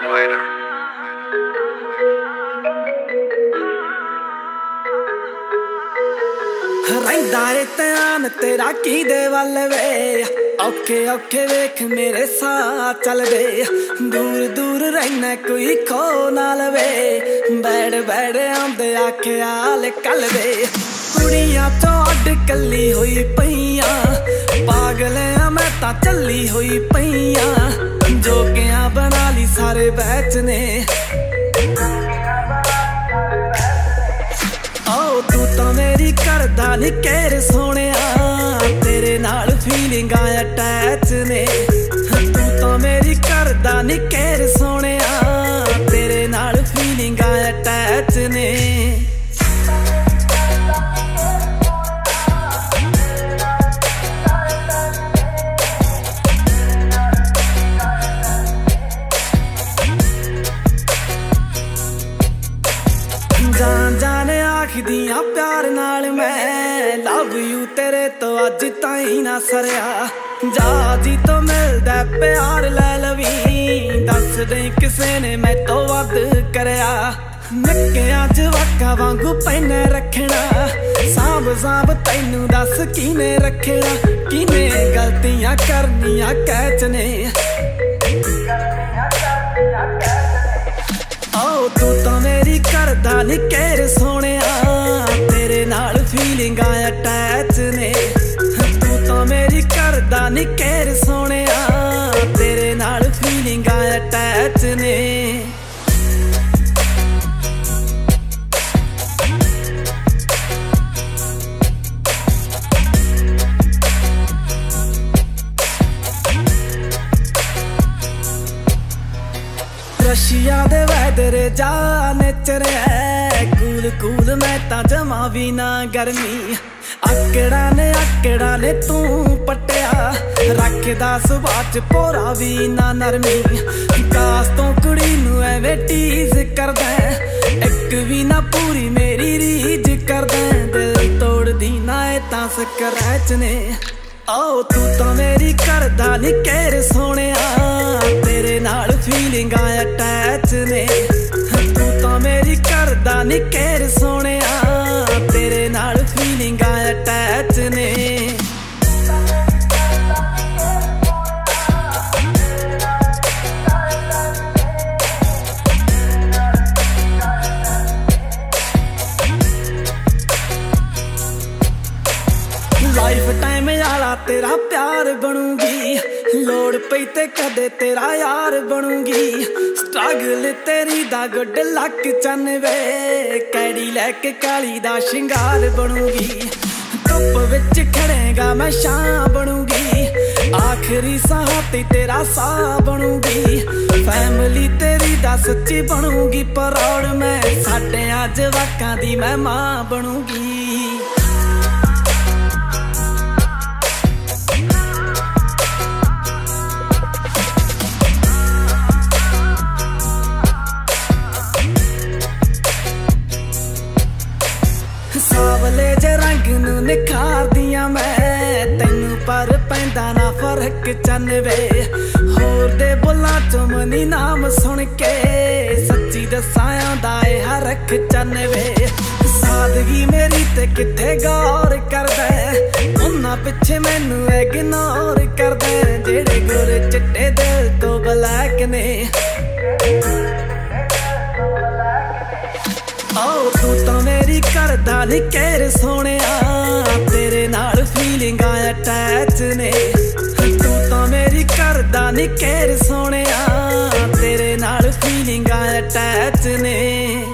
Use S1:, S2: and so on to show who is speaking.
S1: Later.
S2: ਰਹਿੰਦਾ ਏ ਧਿਆਨ ਤੇਰਾ ਕੀ ਦੇ ਵੱਲ ਵੇ ਔਖੇ ਔਖੇ ਵੇਖ ਮੇਰੇ ਸਾਹ ਚੱਲਦੇ ਦੂਰ ਦੂਰ ਰਹਿਣਾ ਕੋਈ ਖੋ ਨਾ ਲਵੇ ਬੈੜ ਬੈੜ ਆਉਂਦੇ ਆਖਿਆਲ ਕਲਵੇ ਕੁੜੀਆਂ ਤੋਂ ਅੱਡ ਕੱਲੀ ਹੋਈ ਪਈਆਂ ਪਾਗਲ ਆ ਮੈਂ ਤਾਂ ਚੱਲੀ ਹੋਈ ਪਈਆਂ। ਜੋਗਿਆਂ ਬਣਾ ਲਈ ਸਾਰੇ ਬੈਚ ਨੇ। ਆਓ, ਤੂੰ ਤਾਂ ਮੇਰੀ ਕਰਦਾ ਨੀ ਕਹਿਰ ਸੋਹਣਿਆ। ਤੇਰੇ ਨਾਲ ਫੀਲਿੰਗਾਂ ਅਟੈਚ ਜਾਨ ਆਖਦੀਆਂ ਪਿਆਰ ਨਾਲ ਮੈਂ ਲਵ ਯੂ ਤੇਰੇ ਤੋਂ ਅੱਜ ਤਾਈਂ ਨਾ ਸਰਿਆ। ਜਾ ਜੀ ਤੋਂ ਮਿਲਦਾ ਪਿਆਰ ਲੈ ਲਵੀ। ਦੱਸ ਦੇ ਕਿਸੇ ਨੇ ਮੈਂ ਤੋਂ ਵੱਧ ਕਰਿਆ। ਨਿੱਕਿਆਂ ਜਵਾਕਾਂ ਵਾਂਗੂ ਪੈਨੇ ਰੱਖਣਾ। ਸਾਂਭ ਸਾਂਭ ਤੈਨੂੰ ਦੱਸ ਕਿਨੇ ਰੱਖਣਾ। ਕਿਨੇ ਗਲਤੀਆਂ ਕਰਨੀਆਂ ਕਹਿਚ ਨੇ। ਆਓ ਤੂੰ ਤਾਂ ਮੇਰੀ ਕਰਦਾ ਨੀ ਕਹਿਰ ਕਰਦਾ ਨੀ ਕਹਿਰ ਸੋਹਣਿਆ, ਤੇਰੇ ਨਾਲ ਫੀਲਿੰਗਾਂ ਅਟੈਚ ਨੇ। ਰਸ਼ੀਆ ਦੇ ਵੈਦਰ ਜਾ ਨੇਚਰਿਆ ਕੂਲ ਕੂਲ ਮੈਂ ਤਾਂ ਜਮਾ ਵੀ ਨਾ ਗਰਮੀ। ਆਕੜਾ ਨੇ ਆਕੜਾ ਨੇ ਤੂੰ ਪਟਿਆ ਰੱਖਦਾ ਸੁਭਾਅ ਚ ਪੋਰਾ ਵੀ ਨਾ ਨਰਮੀ। ਕਾਸ ਤੋਂ ਕੁੜੀ ਨੂੰ ਐਵੇਂ ਟੀਜ਼ ਕਰਦਾ ਇੱਕ ਵੀ ਨਾ ਪੂਰੀ ਮੇਰੀ ਰੀਝ ਕਰਦਾ ਦਿਲ ਤੋੜਦੀ ਨਾ ਇਹ ਤਾਂ ਸਕਰੈਚ ਨੇ। ਆਓ ਤੂੰ ਤਾਂ ਮੇਰੀ ਕਰਦਾ ਨੀ ਕਹਿਰ ਸੋਹਣਿਆ। ਤੇਰੇ ਨਾਲ ਫੀਲਿੰਗਾਂ ਅਟੈਚ ਨੇ। ਤੂੰ ਤਾਂ ਮੇਰੀ ਕਰਦਾ ਨੀ ਕਹਿਰ ਸੋਹਣਿਆ। ਲਾਈਫ ਟਾਈਮ ਵਾਲਾ ਤੇਰਾ ਪਿਆਰ ਬਣੂਗੀ। ਲੋੜ ਪਈ ਤੇ ਕਦੇ ਤੇਰਾ ਯਾਰ ਬਣੂਗੀ। ਸਟਰਗਲ ਤੇਰੀ ਦਾ ਗੁੱਡ ਲੱਕ ਚੰਨਵੇ ਕੈੜੀ ਲੈ ਕੇ ਕਾਲੀ ਦਾ ਸ਼ਿੰਗਾਰ ਬਣੂਗੀ। ਧੁੱਪ ਵਿੱਚ ਖੜੇਗਾ ਮੈਂ ਸ਼ਾਮ ਬਣੂਗੀ। ਆਖਰੀ ਸਾਹ ਤੇ ਤੇਰਾ ਸਾਹ ਬਣੂਗੀ। ਫੈਮਿਲੀ ਤੇਰੀ ਦਾ ਸੱਚੀ ਬਣੂਗੀ। ਪਰੌੜ ਮੈਂ ਸਾਡੇ ਅੱਜ ਵਾਕਾਂ ਦੀ ਮੈਂ ਮਾਂ ਬਣੂਗੀ। ਸਾਵਲੇ ਜੇ ਰੰਗ ਨੂੰ ਨਿਖਾਰਦੀਆਂ ਮੈਂ। ਤੈਨੂੰ ਪਰ ਪੈਂਦਾ ਨਾ ਫ਼ਰਕ ਚੰਨਵੇ। ਹੋਰ ਦੇ ਬੁੱਲਾਂ ਚੋਂ ਮਨੀ ਨਾਮ ਸੁਣ ਕੇ। ਸੱਚੀ ਦੱਸਾਂ ਆਉਂਦਾ ਏ ਹਰਖ ਚੰਨਵੇ। ਸਾਦਗੀ ਮੇਰੀ ਤੇ ਕਿੱਥੇ ਗੌਰ ਕਰਦਾ ਉਹਨਾਂ ਪਿੱਛੇ ਮੈਨੂੰ ਇਗਨੋਰ ਕਰਦਾ ਜਿਹੜੇ ਗੋਰੇ ਚਿੱਟੇ ਦਿਲ ਤੋਂ ਬਲੈਕ ਨੇ। ਕਰਦਾ ਨੀ ਕਹਿਰ ਸੋਹਣਿਆ, ਤੇਰੇ ਨਾਲ ਫੀਲਿੰਗਾਂ ਅਟੈਚ ਨੇ। ਤੂੰ ਤਾਂ ਮੇਰੀ ਕਰਦਾ ਨੀ ਕਹਿਰ ਸੋਹਣਿਆ, ਤੇਰੇ ਨਾਲ ਫੀਲਿੰਗਾਂ ਅਟੈਚ ਨੇ।